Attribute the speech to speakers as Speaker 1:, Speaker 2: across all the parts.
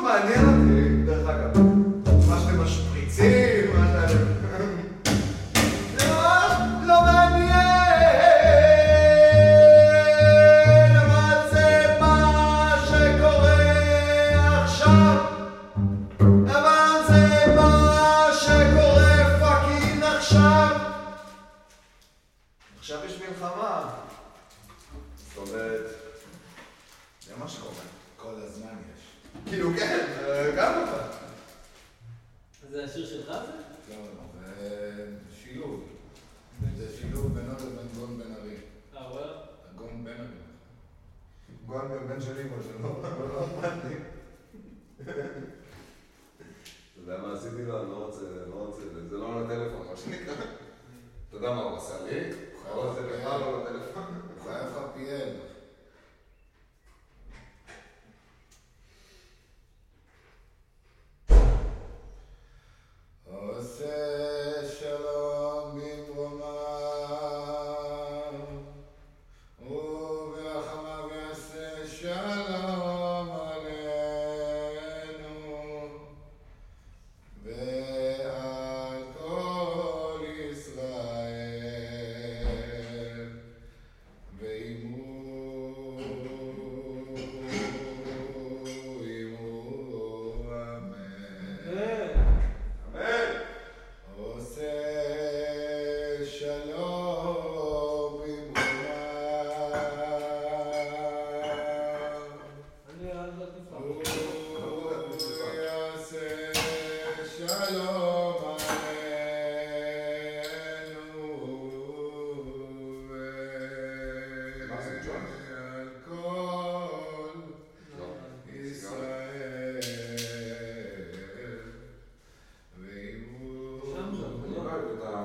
Speaker 1: maneira de, das. נקרא. אתה יודע מה הוא עשה לי? הוא
Speaker 2: חייב לך PL.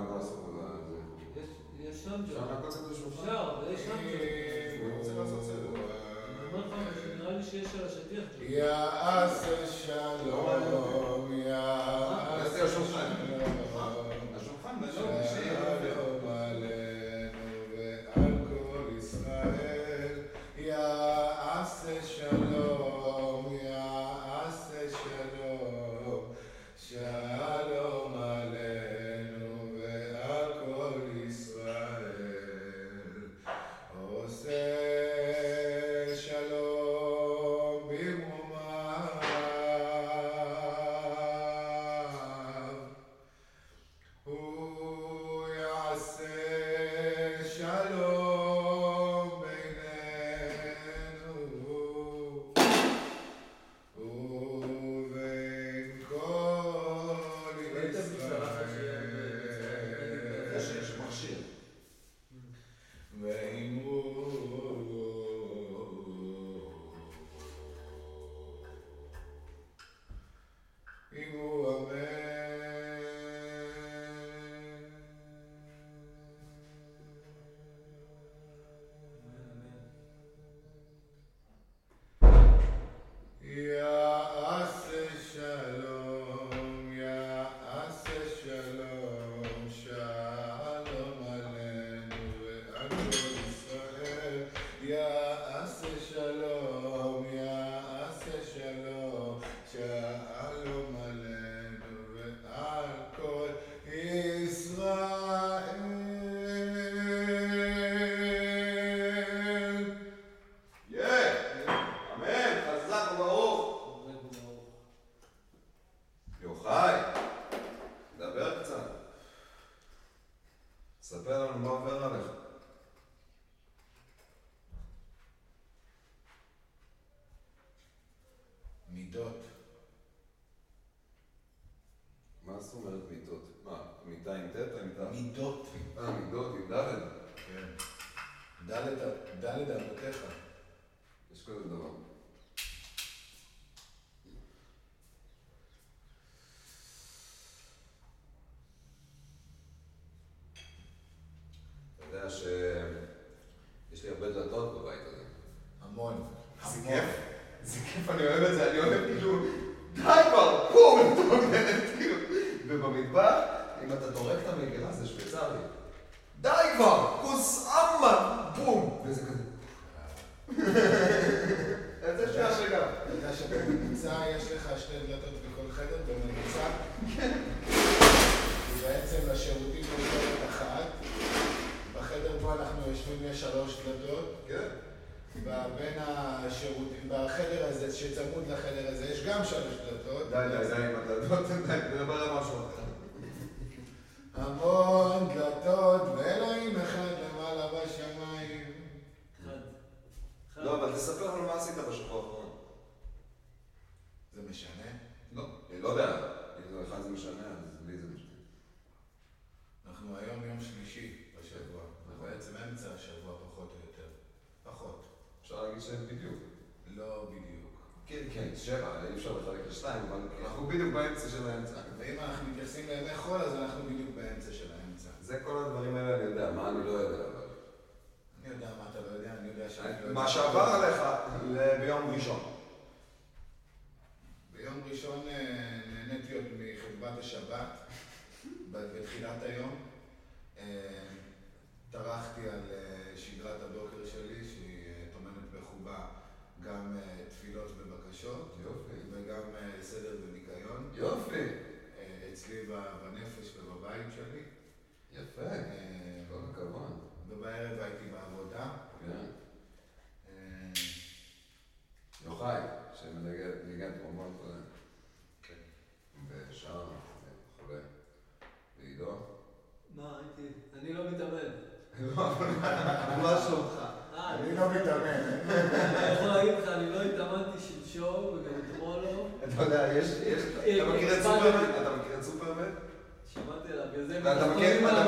Speaker 1: לא עשו את זה.
Speaker 2: יעשה שלום.
Speaker 3: יודע שיש לי הרבה דלתות בבית הזה.
Speaker 2: המון.
Speaker 1: זה. כיף. זה כיף, אני אוהב את זה, אני אוהב כאילו, די כבר, מבין, כאילו. ובמטבח, אם אתה טורק את המגירה, זה שוויצרי. די כבר, כוס אמה, בום. וזה כזה. איזה שעה שגם.
Speaker 2: אתה יודע שבממוצע יש לך שתי דלתות בכל חדר, בממוצע. כי בעצם לשירותים. בחדר בו אנחנו יושבים יש שלוש דלתות.
Speaker 1: כן.
Speaker 2: בין השירותים, בחדר הזה, שצמוד לחדר הזה, יש גם שלוש דלתות.
Speaker 1: די, די, די עם הדלתות, די, נדבר על משהו אחר.
Speaker 2: המון דלתות, ואלוהים אחד למעלה בשמיים.
Speaker 4: אחד. אחד.
Speaker 1: לא, אבל תספר לנו מה עשית בשבוע האחרון.
Speaker 2: זה משנה?
Speaker 1: לא, אני לא יודע. אם לך זה משנה, אז לי זה משנה.
Speaker 2: אנחנו היום יום שלישי בשבוע, ובעצם אמצע השבוע פחות או יותר. פחות.
Speaker 1: אפשר להגיד שזה בדיוק.
Speaker 2: לא בדיוק.
Speaker 1: כן, כן, שבע, אי אפשר לחלק לשתיים, אבל אנחנו בדיוק באמצע של האמצע.
Speaker 2: ואם אנחנו מתייחסים לימי חול, אז אנחנו בדיוק באמצע של האמצע.
Speaker 1: זה כל הדברים האלה אני יודע, מה אני לא יודע, אבל...
Speaker 2: אני יודע מה אתה לא יודע, אני יודע שאני לא יודע.
Speaker 1: מה שעבר עליך ביום ראשון.
Speaker 2: ביום ראשון אה, נהניתי עוד מחדוות השבת, ב- בתחילת היום. אה, טרחתי על אה, שגרת הבוקר שלי, שהיא אה, טומנת בחובה גם אה, תפילות ובקשות,
Speaker 1: יופי.
Speaker 2: וגם אה, סדר וניקיון.
Speaker 1: יופי.
Speaker 2: אה, אצלי ב- בנפש ובבית שלי.
Speaker 1: יפה.
Speaker 2: אה,
Speaker 1: כל הכבוד.
Speaker 2: ובערב הייתי בעבודה.
Speaker 1: כן.
Speaker 2: אה,
Speaker 1: יוחאי, שמנגן טרומבון קודם. ושר וכו'. ועידו.
Speaker 4: מה, הייתי... אני לא מתאמן.
Speaker 1: מה שלומך?
Speaker 4: אה,
Speaker 2: אני לא מתאמן.
Speaker 4: אני יכול להגיד לך, אני לא התאמנתי שלשום, וגם אתמול לא.
Speaker 1: אתה יודע, יש,
Speaker 4: אה,
Speaker 1: אתה מכיר את סופרמן? אתה מכיר את סופרמן?
Speaker 4: שמעתי עליו, בגלל זה
Speaker 1: ואתה מכיר, אתה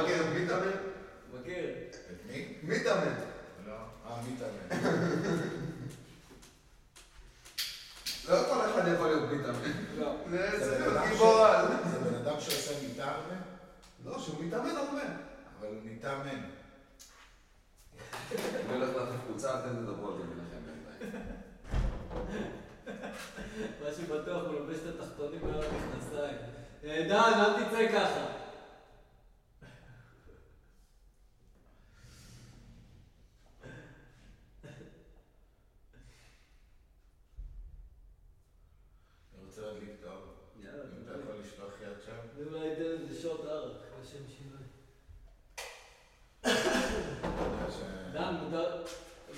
Speaker 1: מכיר-. אתה את מיטאמן?
Speaker 4: מכיר.
Speaker 2: את מי?
Speaker 1: מיטאמן.
Speaker 2: לא. אה, מתאמן.
Speaker 1: לא כל אחד יכול להיות מיטאמן.
Speaker 4: לא.
Speaker 1: זה
Speaker 2: זה
Speaker 1: צריך להיות גיבור על.
Speaker 2: זה בן אדם שעושה מתאמן,
Speaker 1: לא, שהוא מתאמן הרבה.
Speaker 2: אבל הוא מתאמן.
Speaker 1: אני הולך להחליף קבוצה, אתם תדברו על זה ביניכם.
Speaker 4: מה שבטוח, הוא לובש את התחתונים מעל המכנסיים. אה, דן, אל תצא ככה.
Speaker 2: אני רוצה להדליק את האור.
Speaker 4: יאללה,
Speaker 2: אם אתה יכול לשלוח יד שם.
Speaker 4: אני אולי אתן איזה שעות ערק, לשם שינוי.
Speaker 2: אתה יודע ש-
Speaker 4: דן, מותר-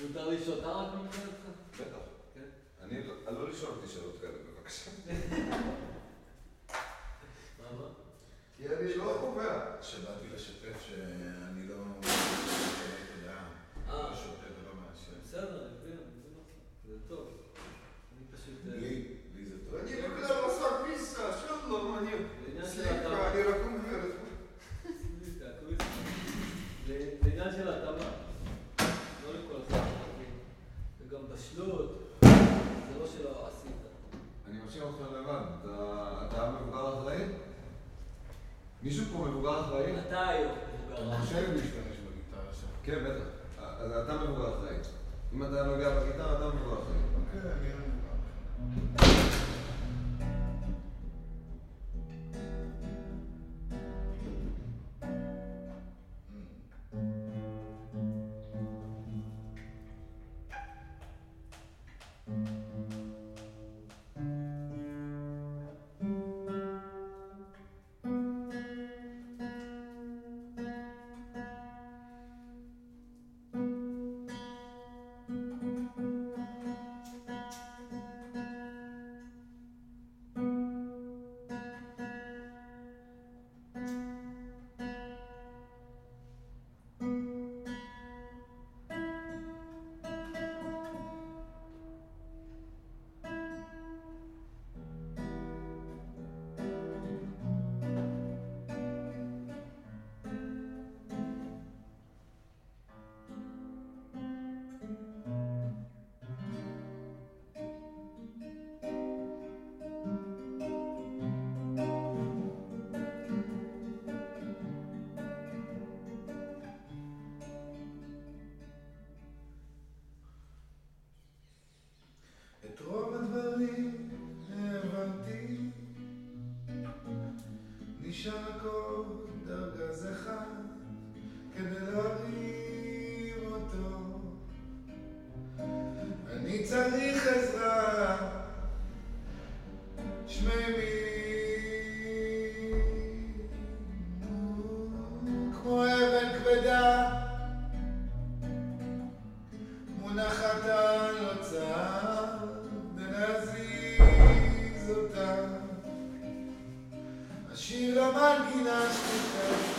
Speaker 4: מותר לי שעות ערק מבחינתך?
Speaker 1: בטח.
Speaker 4: כן.
Speaker 1: אני לא לא לשאול אותי שאלות כאלה, בבקשה.
Speaker 4: מה, מה?
Speaker 1: כי אני לא קובע.
Speaker 2: שבאתי לשתף שאני לא... אתה יודע,
Speaker 4: אה.
Speaker 2: לא שותה ולא מעשן.
Speaker 4: בסדר, אני מבין, אני מבין אותך. זה טוב. אני פשוט... אה,
Speaker 2: לי, לי זה טוב.
Speaker 1: אני בכלל עושה פיסה, שלום, אני...
Speaker 4: בעניין של
Speaker 1: סליחה,
Speaker 4: ההתאמה.
Speaker 1: אני רק אומר.
Speaker 4: תעקבו איתי. ל- לעניין של ההתאמה. לא לכל אחד מחכים. וגם בשלות, זה לא שלא עשית.
Speaker 1: אני משאיר אותך לבד. אתה- אתה מבוגר אחראי? מישהו פה מבוגר אחראי?
Speaker 4: אתה היום
Speaker 2: אתה
Speaker 4: מבוגר.
Speaker 2: מרשה לי להשתמש בגיטרה שם.
Speaker 1: כן, בטח. אז אתה מבוגר אחראי. אם אתה נוגע בגיטרה, אתה מבוגר אחראי.
Speaker 2: máquinas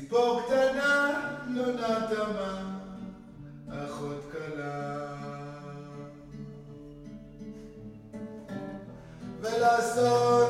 Speaker 2: ציפור קטנה לא נתמה אחות כלה ולעשות